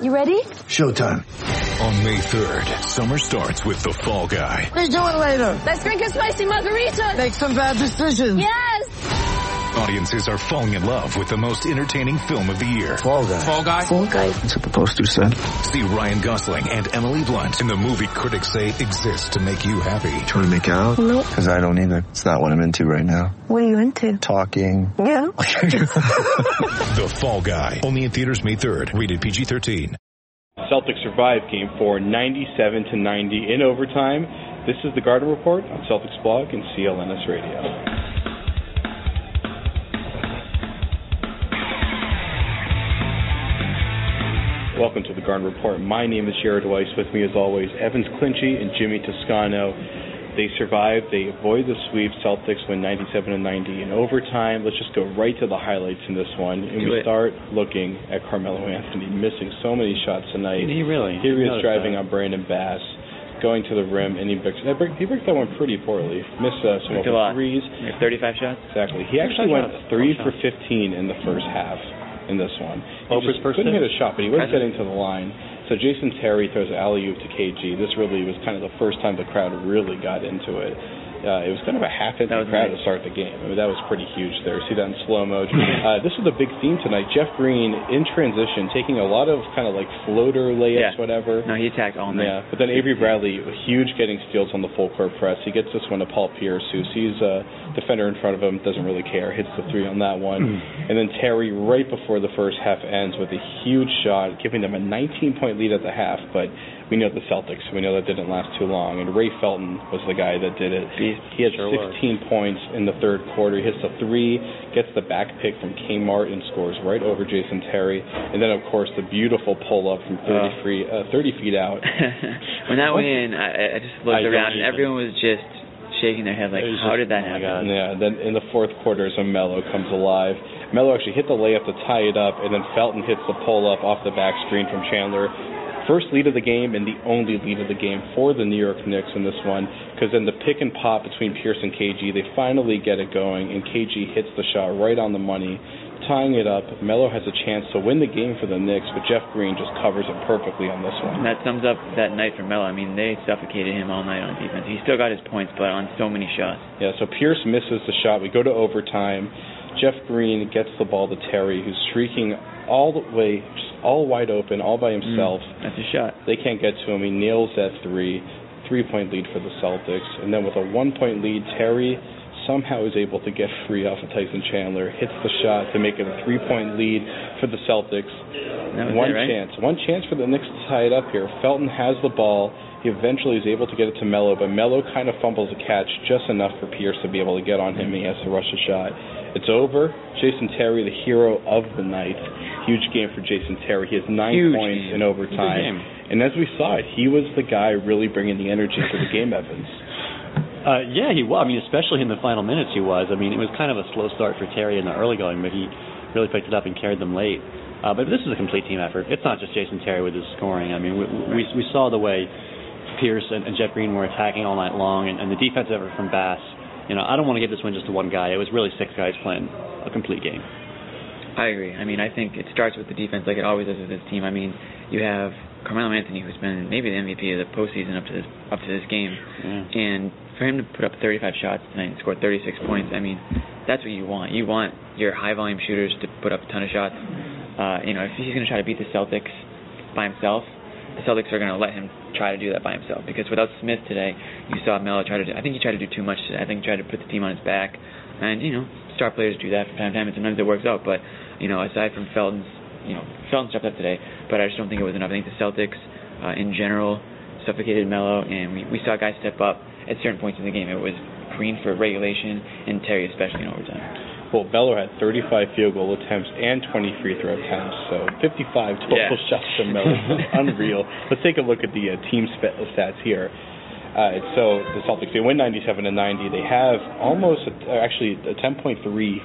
You ready? Showtime. On May 3rd, summer starts with The Fall Guy. We do it later. Let's drink a spicy margarita. Make some bad decisions. Yes. Audiences are falling in love with the most entertaining film of the year. Fall guy. Fall guy. Fall guy. That's what the poster said. See Ryan Gosling and Emily Blunt in the movie critics say exists to make you happy. Trying to make it out? Nope. Because I don't either. It's not what I'm into right now. What are you into? Talking. Yeah. The Fall Guy. Only in theaters May 3rd. Rated PG-13. Celtics survived Game 4 97 to 90 in overtime. This is the Garden Report on Celtics blog and CLNS Radio. Welcome to the Garden Report. My name is Jared Weiss. With me, as always, Evans Clinchy and Jimmy Toscano. They survived. They avoid the sweep. Celtics win 97 to 90 in overtime. Let's just go right to the highlights in this one, and Do we it. start looking at Carmelo Anthony missing so many shots tonight. He really? Here he is driving that. on Brandon Bass, going to the rim, and he breaks. That break, he breaks that one pretty poorly. Missed uh, some open threes. 35 shots? Exactly. He actually went shots. three for 15 in the first half in this one. He for just couldn't hit a shot, but he was getting to the line. So Jason Terry throws alley oop to KG. This really was kind of the first time the crowd really got into it. Uh, it was kind of a half empty crowd nice. to start the game. I mean, that was pretty huge there. See that in slow mo. uh, this was a big theme tonight. Jeff Green in transition, taking a lot of kind of like floater layups, Yeah. whatever. No, he attacked all night. Yeah, but then Avery Bradley, huge getting steals on the full court press. He gets this one to Paul Pierce, who sees a defender in front of him, doesn't really care, hits the three on that one. and then Terry, right before the first half ends, with a huge shot, giving them a 19 point lead at the half. But we know the Celtics, we know that didn't last too long. And Ray Felton was the guy that did it. Beast. He had Sure was. 16 points in the third quarter. He hits the three, gets the back pick from Kmart, and scores right over Jason Terry. And then, of course, the beautiful pull up from 30, Uh. free, uh, 30 feet out. when that went in, I, I just looked I around and everyone was just shaking their head like, how just- did that oh happen? Yeah, then in the fourth quarter is when Melo comes alive. Melo actually hit the layup to tie it up, and then Felton hits the pull up off the back screen from Chandler. First lead of the game and the only lead of the game for the New York Knicks in this one, because then the pick and pop between Pierce and KG, they finally get it going, and KG hits the shot right on the money, tying it up. Melo has a chance to win the game for the Knicks, but Jeff Green just covers it perfectly on this one. And that sums up that night for Melo. I mean, they suffocated him all night on defense. He still got his points, but on so many shots. Yeah, so Pierce misses the shot. We go to overtime. Jeff Green gets the ball to Terry, who's streaking all the way, all wide open, all by himself. Mm, that's a shot. They can't get to him. He nails that three. Three point lead for the Celtics. And then with a one point lead, Terry somehow is able to get free off of Tyson Chandler, hits the shot to make it a three point lead for the Celtics. One it, right? chance. One chance for the Knicks to tie it up here. Felton has the ball. He eventually is able to get it to Melo, but Melo kind of fumbles a catch just enough for Pierce to be able to get on him. And he has to rush a shot. It's over. Jason Terry, the hero of the night. Huge game for Jason Terry. He has nine Huge points game. in overtime. And as we saw it, he was the guy really bringing the energy to the game, Evans. Uh, yeah, he was. I mean, especially in the final minutes, he was. I mean, it was kind of a slow start for Terry in the early going, but he really picked it up and carried them late. Uh, but this is a complete team effort. It's not just Jason Terry with his scoring. I mean, we we, we saw the way Pierce and, and Jeff Green were attacking all night long, and, and the defensive effort from Bass. You know, I don't want to give this win just to one guy. It was really six guys playing a complete game. I agree. I mean, I think it starts with the defense, like it always does with this team. I mean, you have Carmelo Anthony, who's been maybe the MVP of the postseason up to this up to this game, Yeah. and for him to put up 35 shots tonight and score 36 points, I mean, that's what you want. You want your high volume shooters to put up a ton of shots. Uh, you know, if he's going to try to beat the Celtics by himself, the Celtics are going to let him try to do that by himself. Because without Smith today, you saw Melo try to. Do, I think he tried to do too much today. I think he tried to put the team on his back, and you know, star players do that from time to time, and sometimes it works out. But you know, aside from Felton's, you know, Felton stepped up today, but I just don't think it was enough. I think the Celtics, uh, in general, suffocated Melo, and we, we saw guys step up at certain points in the game. It was Green for regulation, and Terry especially in overtime. Well, Melo had 35 field goal attempts and 20 free throw attempts, so 55 total Yeah. shots from Melo. Unreal. Let's take a look at the uh, team stats here. Uh, so the Celtics they win 97 to 90. They have almost a, uh, actually a 10.3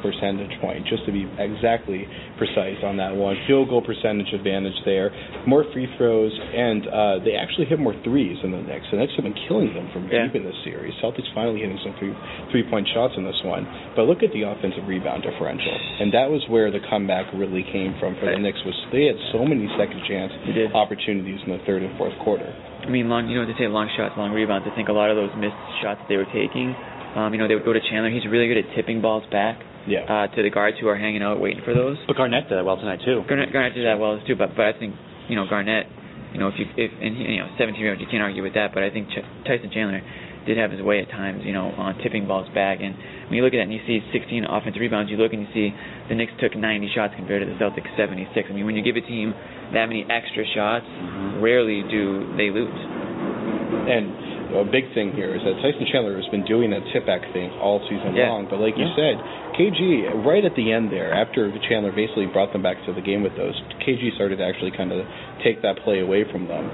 percentage point, just to be exactly precise on that one. Field goal percentage advantage there, more free throws, and uh, they actually hit more threes than the Knicks. The Knicks have been killing them from Yeah. deep in this series. Celtics finally hitting some three three point shots in this one. But look at the offensive rebound differential, and that was where the comeback really came from for the Knicks. Was they had so many second chance opportunities in the third and fourth quarter. I mean, long. You know they say, long shots, long rebounds. I think a lot of those missed shots that they were taking. Um, you know, they would go to Chandler. He's really good at tipping balls back Yeah. uh, to the guards who are hanging out waiting for those. But Garnett did that well tonight too. Garnett, Garnett did that well too, but but I think you know Garnett, you know if you if and you know 17 rebounds, you can't argue with that. But I think Ch- Tyson Chandler did have his way at times, you know, on tipping balls back. And when you look at that and you see 16 offensive rebounds, you look and you see the Knicks took 90 shots compared to the Celtics 76. I mean, when you give a team that many extra shots, mm-hmm. rarely do they lose. And a big thing here is that Tyson Chandler has been doing that tip back thing all season Yeah. long. But like you said, KG right at the end there, after Chandler basically brought them back to the game with those, KG started to actually kind of take that play away from them.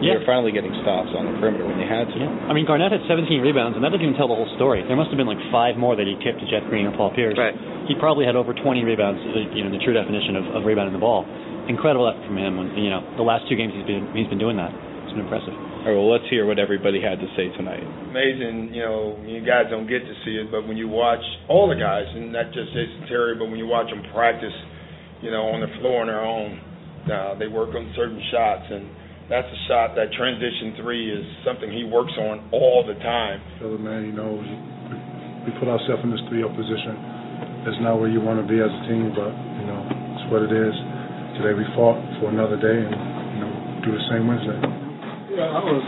Yeah. They were finally getting stops on the perimeter when they had to. Yeah. I mean, Garnett had 17 rebounds, and that doesn't even tell the whole story. There must have been like five more that he tipped to Jeff Green or Paul Pierce. Right. He probably had over 20 rebounds, uh, you know, the true definition of, of rebounding the ball. Incredible effort from him. When, you know, the last two games he's been he's been doing that. It's been impressive. All right, well, let's hear what everybody had to say tonight. amazing. You know, you guys don't get to see it, but when you watch all the guys, and not just Jason Terry, but when you watch them practice, you know, on the floor on their own, uh, they work on certain shots, and that's a shot. That transition three is something he works on all the time. Tell him, man, you know, we put ourselves in this 3-0 position. It's not where you want to be as a team, but, you know, it's what it is. Today we fought for another day and, you know, do the same Wednesday. Yeah, I was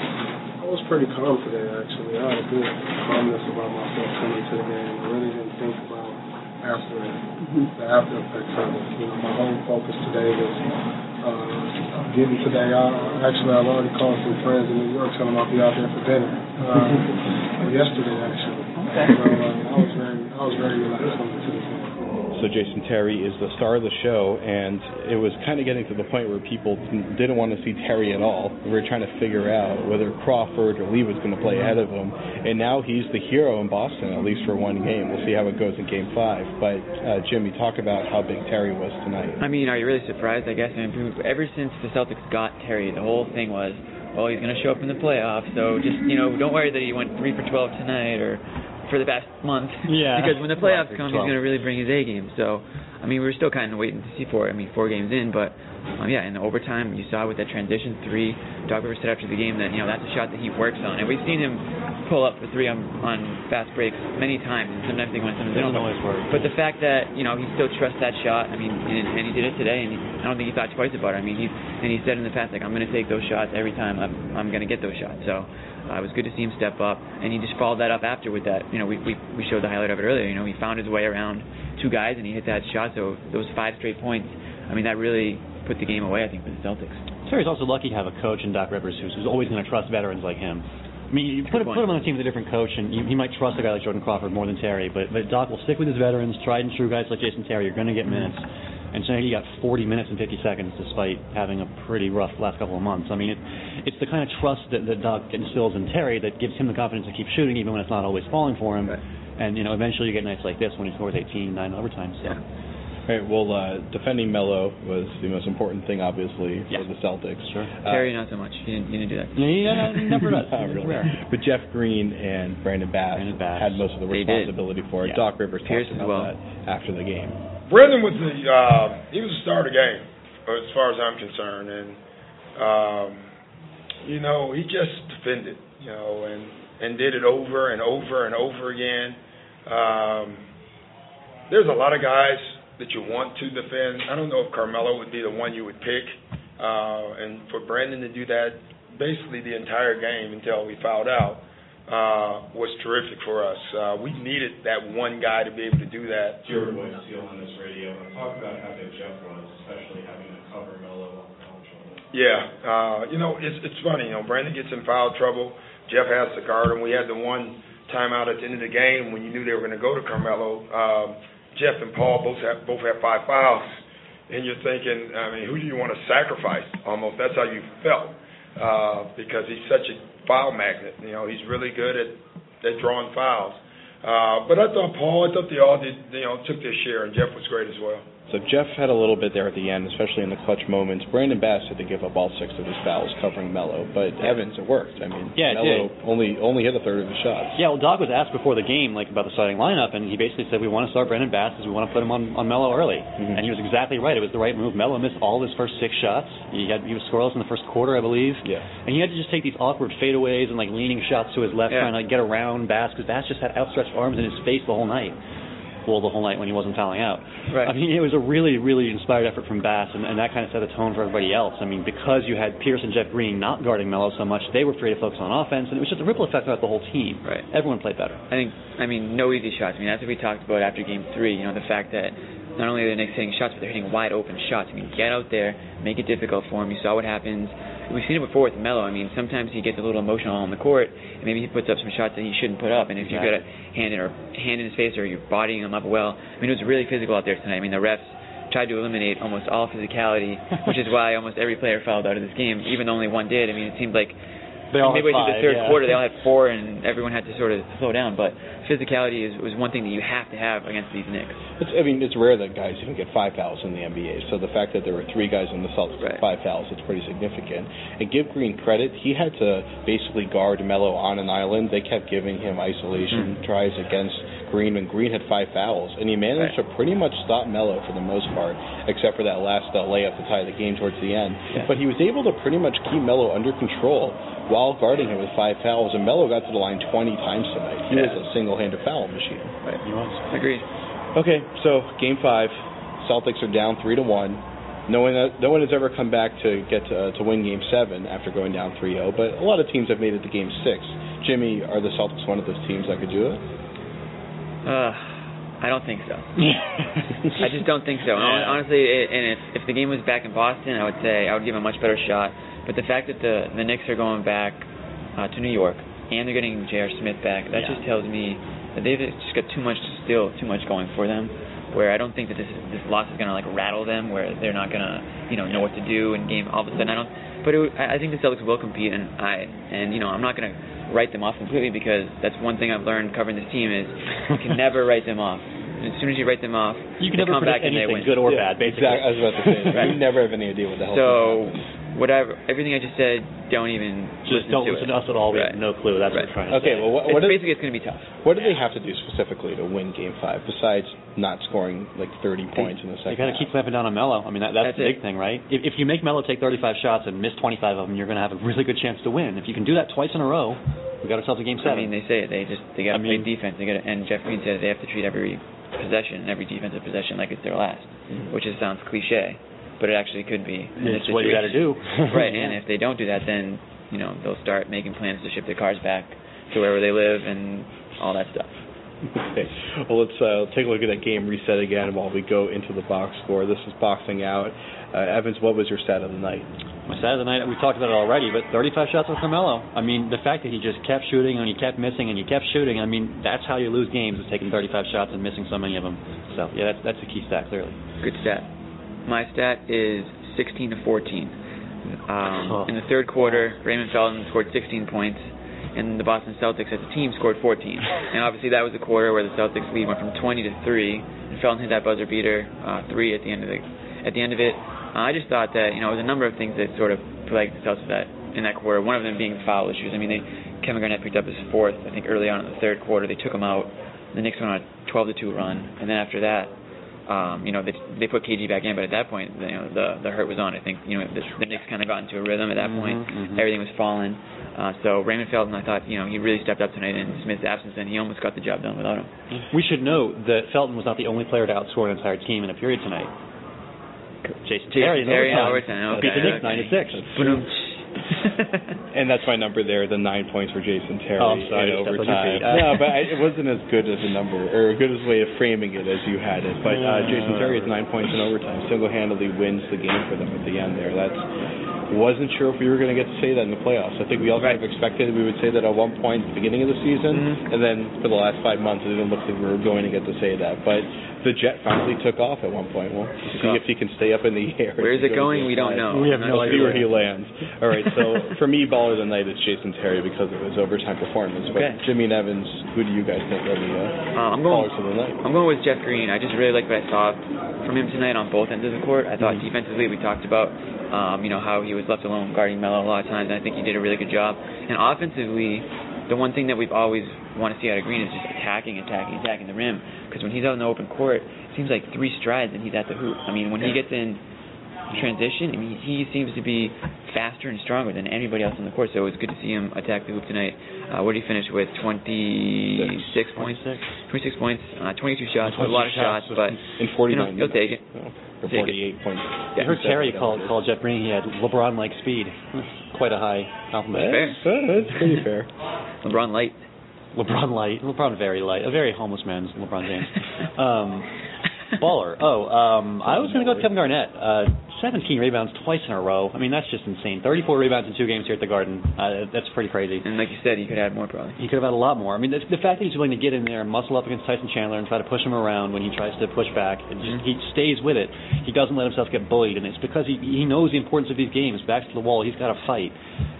I was pretty calm today actually. I had a good calmness about myself coming to the game. I really didn't think about after the after effects of it. You know, my whole focus today was uh, getting today out. Actually, I've already called some friends in New York, telling them I'll be out there for dinner. Uh, yesterday, actually. Okay. So uh, I was very I was very relaxed coming to the game. So Jason Terry is the star of the show, and it was kind of getting to the point where people didn't want to see Terry at all. We were trying to figure out whether Crawford or Lee was going to play ahead of him, and now he's the hero in Boston, at least for one game. We'll see how it goes in Game Five. But uh, Jim, you talk about how big Terry was tonight. I mean, are you really surprised? I guess. I mean, ever since the Celtics got Terry, the whole thing was, well, he's going to show up in the playoffs. So just you know, don't worry that he went three for 12 tonight or for the past month. Yeah. Because when the playoffs Right, come, he's going to really bring his A game. So, I mean, we were still kind of waiting to see for it. I mean, four games in, but um, yeah, in the overtime, you saw with that transition three, Doc Rivers said after the game that you know that's a shot that he works on, and we've seen him pull up for three on, on fast breaks many times, and sometimes they win, sometimes they don't. Always work. But the fact that you know he still trusts that shot, I mean, and, and he did it today, and he, I don't think he thought twice about it. I mean, he and he said in the past like I'm going to take those shots every time I'm I'm going to get those shots. So uh, it was good to see him step up, and he just followed that up after with that. You know, we we we showed the highlight of it earlier. You know, he found his way around two guys and he hit that shot. So those five straight points, I mean, that really put the game away. I think for the Celtics. Terry's also lucky to have a coach in Doc Rivers who's, who's always going to trust veterans like him. I mean, you put, put him on a team with a different coach, and you, he might trust a guy like Jordan Crawford more than Terry. But, but Doc will stick with his veterans, tried and true guys like Jason Terry. You're going to get minutes. And tonight he got 40 minutes and 50 seconds, despite having a pretty rough last couple of months. I mean, it, it's the kind of trust that, that Doc instills in Terry that gives him the confidence to keep shooting, even when it's not always falling for him. Right. And you know, eventually you get nights like this when he scores 18, 9 overtime. So. Yeah. All right, well, uh, defending Melo was the most important thing, obviously, Yeah. for the Celtics. Sure. Uh, Terry, not so much. He didn't, he didn't do that. Yeah, he never does. Not really. But Jeff Green and Brandon Bass, Brandon Bass. had most of the responsibility for it. Yeah. Doc Rivers Pierce talked as about well. that after the game. Brandon was the uh, he was the star of the game, as far as I'm concerned, and um, you know he just defended, you know, and and did it over and over and over again. Um, there's a lot of guys that you want to defend. I don't know if Carmelo would be the one you would pick, uh, and for Brandon to do that basically the entire game until we fouled out uh, was terrific for us. Uh, we needed that one guy to be able to do that. Jared White Steele on this radio. Talk about how big Jeff was, especially having to cover Melo on. Yeah, uh, you know, it's it's funny. You know, Brandon gets in foul trouble. Jeff has to guard him. We had the one timeout at the end of the game when you knew they were going to go to Carmelo. Um, Jeff and Paul both have both have five fouls, and you're thinking, I mean, who do you want to sacrifice? Almost that's how you felt uh, because he's such a foul magnet. You know, he's really good at at drawing fouls. Uh, but I thought Paul, I thought they all did, you know, took their share, and Jeff was great as well. So Jeff had a little bit there at the end, especially in the clutch moments. Brandon Bass had to give up all six of his fouls covering Melo, but Evans, it worked. I mean, Yeah, Melo only only hit a third of his shots. Yeah, well, Doc was asked before the game, like about the starting lineup, and he basically said we want to start Brandon Bass because we want to put him on on Melo early, Mm-hmm. and he was exactly right. It was the right move. Melo missed all his first six shots. He had he was scoreless in the first quarter, I believe. Yeah. And he had to just take these awkward fadeaways and like leaning shots to his left, Yeah. trying to like, get around Bass because Bass just had outstretched arms in his face the whole night. Well, the whole night when he wasn't fouling out. Right. I mean, it was a really, really inspired effort from Bass, and, and that kind of set the tone for everybody else. I mean, because you had Pierce and Jeff Green not guarding Melo so much, they were free to focus on offense, and it was just a ripple effect throughout the whole team. Right. Everyone played better. I think, I mean, no easy shots. I mean, that's what we talked about after Game Three. You know, the fact that not only are the Knicks hitting shots, but they're hitting wide open shots. I mean, get out there, make it difficult for him. You saw what happens. We've seen it before with Melo. I mean, sometimes he gets a little emotional on the court, and maybe he puts up some shots that he shouldn't put up. And if you're good at hand in or hand in his face or you're bodying him up well, I mean, it was really physical out there tonight. I mean, the refs tried to eliminate almost all physicality, which is why almost every player fouled out of this game, even though only one did. I mean, it seemed like They all had midway through the five, third yeah. quarter, they all had four, and everyone had to sort of slow down. But physicality is was one thing that you have to have against these Knicks. It's, I mean, it's rare that guys even get five fouls in the NBA. So the fact that there were three guys in the Celtics with five fouls, it's pretty significant. And give Green credit, he had to basically guard Melo on an island. They kept giving him isolation Hmm. tries against Green when Green had five fouls, and he managed to pretty much stop Melo for the most part, except for that last uh, layup to tie the game towards the end. But he was able to pretty much keep Melo under control while guarding him with five fouls, and Melo got to the line 20 times tonight. He Yeah. was a single-handed foul machine. Right. He was. Agreed. Okay, so game five, Celtics are down three to one. No one, no one has ever come back to get to, to win game seven after going down 3-0, but a lot of teams have made it to game six. Jimmy, are the Celtics one of those teams that could do it? Uh, I don't think so. I just don't think so. And honestly, it, and if if the game was back in Boston, I would say I would give them a much better shot. But the fact that the the Knicks are going back uh, to New York and they're getting J.R. Smith back, that Yeah. just tells me that they've just got too much to still too much going for them. Where I don't think that this this loss is gonna like rattle them, where they're not gonna you know know what to do in game all of a sudden. I don't. But it, I I think the Celtics will compete, and I and you know I'm not gonna write them off completely because that's one thing I've learned covering this team is you can never write them off. As soon as you write them off, You can they never come back predict and they anything, win. good or bad, basically. Exactly. I was about to say. Right. You never have any idea what the hell. So, whatever, everything I just said, don't even Just listen don't to listen it. to us at all. We Right. have no clue. That's what we're trying to Okay, say. well, what, It's what, is, basically, it's going to be tough. what do they have to do specifically to win Game Five besides not scoring like 30 points in the You second? got to keep clamping down on Melo. I mean, that, that's, That's the it. big thing, right? If, if you make Melo take 35 shots and miss 25 of them, you're going to have a really good chance to win. If you can do that twice in a row, we got ourselves a game seven. I mean, they say it. They just they got I to play mean- defense. They got and Jeff Green said they have to treat every possession, every defensive possession, like it's their last, mm-hmm. which is sounds cliche, but it actually could be. in It's what you got to do. right, and if they don't do that, then you know they'll start making plans to ship their cars back to wherever they live and all that stuff. Okay. Well, let's uh, take a look at that game reset again while we go into the box score. This is boxing out. Uh, Evans, what was your stat of the night? My Saturday night, we talked about it already, but 35 shots with Carmelo. I mean, the fact that he just kept shooting and he kept missing and he kept shooting, I mean, that's how you lose games, is taking 35 shots and missing so many of them. So, yeah, that's, that's a key stat, clearly. Good stat. My stat is 16 to 14. Um. In the third quarter, Raymond Felton scored 16 points, and the Boston Celtics as a team scored 14. and obviously, that was a quarter where the Celtics lead went from 20 to three, and Felton hit that buzzer beater uh, three at the end of the at the end of it. Uh, I just thought that you know there was a number of things that sort of plagued the Celtics that in that quarter. One of them being foul issues. I mean, they, Kevin Garnett picked up his fourth, I think, early on in the third quarter. They took him out. The Knicks went on a 12 to two run, and then after that, um, you know, they they put KG back in, but at that point, you know, the the hurt was on. I think you know the, the Knicks kind of got into a rhythm at that point. mhm. Everything was falling. Uh, so Raymond Felton, I thought, you know, he really stepped up tonight in Smith's absence, and he almost got the job done without him. We should note that Felton was not the only player to outscore an entire team in a period tonight. Jason, Terry in Terry in overtime. Beat the Knicks okay. 96. Boom. And that's my number there, the nine points for Jason Terry Oh, sorry, in stepped on your overtime. Uh, no, but I, it wasn't as good as a number, or a good as way of framing it as you had it. But uh, Jason Terry has nine points in overtime, single-handedly wins the game for them at the end there. That's wasn't sure if we were going to get to say that in the playoffs. I think we all kind of expected we would say that at one point at the beginning of the season, Mm-hmm. and then for the last five months, it didn't look like we were going to get to say that. But the jet finally took off at one point. We'll see off. if he can stay up in the air. Where is it going? We don't know. We have no not We'll see where he lands. All right, so for me, baller of the night is Jason Terry because of his overtime performance. But Jimmy and Evans, who do you guys think are the uh, Uh, I'm going. ballers of the night? I'm going with Jeff Green. I just really like what I saw from him tonight on both ends of the court. I thought Mm-hmm. defensively we talked about, um, you know, how he was left alone guarding Melo a lot of times. And I think he did a really good job. And offensively, the one thing that we've always want to see out of Green is just attacking, attacking, attacking the rim. Because when he's out in the open court, it seems like three strides and he's at the hoop. I mean, when he gets in transition, I mean, he seems to be faster and stronger than anybody else on the court. So it was good to see him attack the hoop tonight. Uh, what did he finish with? 26 points. 26 points, uh, 22 shots, a lot of shots, but in 49 you know, he'll take it. Or 48 points. I heard Terry call call Jeff Green. He had LeBron-like speed. Quite a high compliment. Fair. That's, that's pretty fair. LeBron light. LeBron light. LeBron very light. A very homeless man's LeBron James. um, baller. Oh, um, I was going to go with Kevin Garnett. Uh, 17 rebounds twice in a row. I mean, that's just insane. 34 rebounds in two games here at the Garden. Uh, that's pretty crazy. And like you said, he could add more probably. He could have had a lot more. I mean, the, the fact that he's willing to get in there and muscle up against Tyson Chandler and try to push him around when he tries to push back, and just, he stays with it. He doesn't let himself get bullied, and it's because he he knows the importance of these games. Backs to the wall, he's got to fight,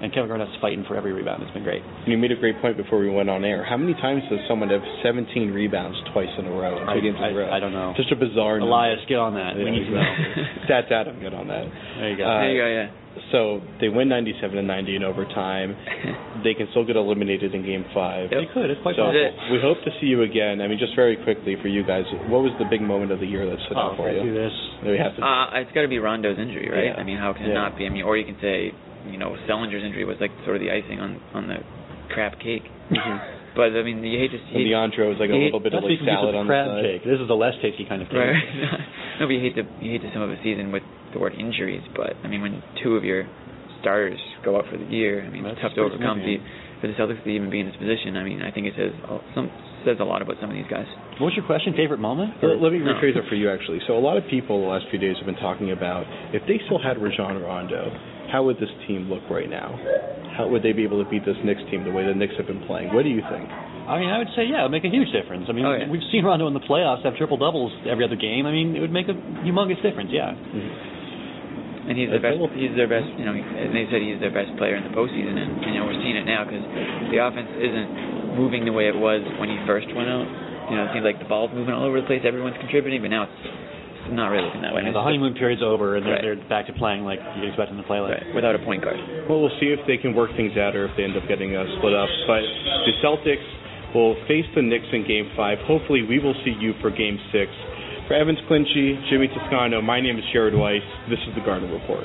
and Kevin Garnett's fighting for every rebound. It's been great. And you made a great point before we went on air. How many times does someone have 17 rebounds twice in a row, I- two games in a row? I- I don't know. Just a bizarre. number. Elias, get on that. Yeah, we need to know. exactly. Stats Adam, get on that. There you go. Uh, there you go, yeah. So they win 97 to 90 in overtime. they can still get eliminated in Game Five. They could. It's quite So possible. we hope to see you again. I mean, just very quickly for you guys, what was the big moment of the year that stood Oh, out for let's you? do this. We have to. Uh, it's got to be Rondo's injury, right? Yeah. I mean, how can it not be? I mean, or you can say, you know, Sullinger's injury was like sort of the icing on on the crab cake. But I mean, you hate to see. The Leandro was like a little bit of That's like salad on a crab the side. cake. This is a less tasty kind of cake. Right. no, but you hate to you hate to sum up a season with the word injuries. But I mean, when two of your starters go out for the year, I mean, That's it's tough to overcome. significant. The, for the Celtics to even be in this position, I mean, I think it says a- some says a lot about some of these guys. What was your question? Favorite moment? Well, let me No. rephrase it for you, actually. So a lot of people the last few days have been talking about if they still had Rajon Rondo, how would this team look right now? How would they be able to beat this Knicks team the way the Knicks have been playing? What do you think? I mean, I would say yeah, it would make a huge difference. I mean, Oh, yeah. we've seen Rondo in the playoffs have triple doubles every other game. I mean, it would make a humongous difference. Yeah. Mm-hmm. And he's the best. He's their best. You know, and they said he's their best player in the postseason, and you know we're seeing it now because the offense isn't moving the way it was when he first went out. You know, it seems like the ball's moving all over the place. Everyone's contributing, but now it's, it's not really looking that way. And the honeymoon period's over, and they're, Right. they're back to playing like you expect them to play like. right, without a point guard. Well, we'll see if they can work things out or if they end up getting uh, split up. But the Celtics will face the Knicks in Game 5. Hopefully, we will see you for Game 6. For Evans Clinchy, Jimmy Toscano, my name is Jared Weiss. This is the Garden Report.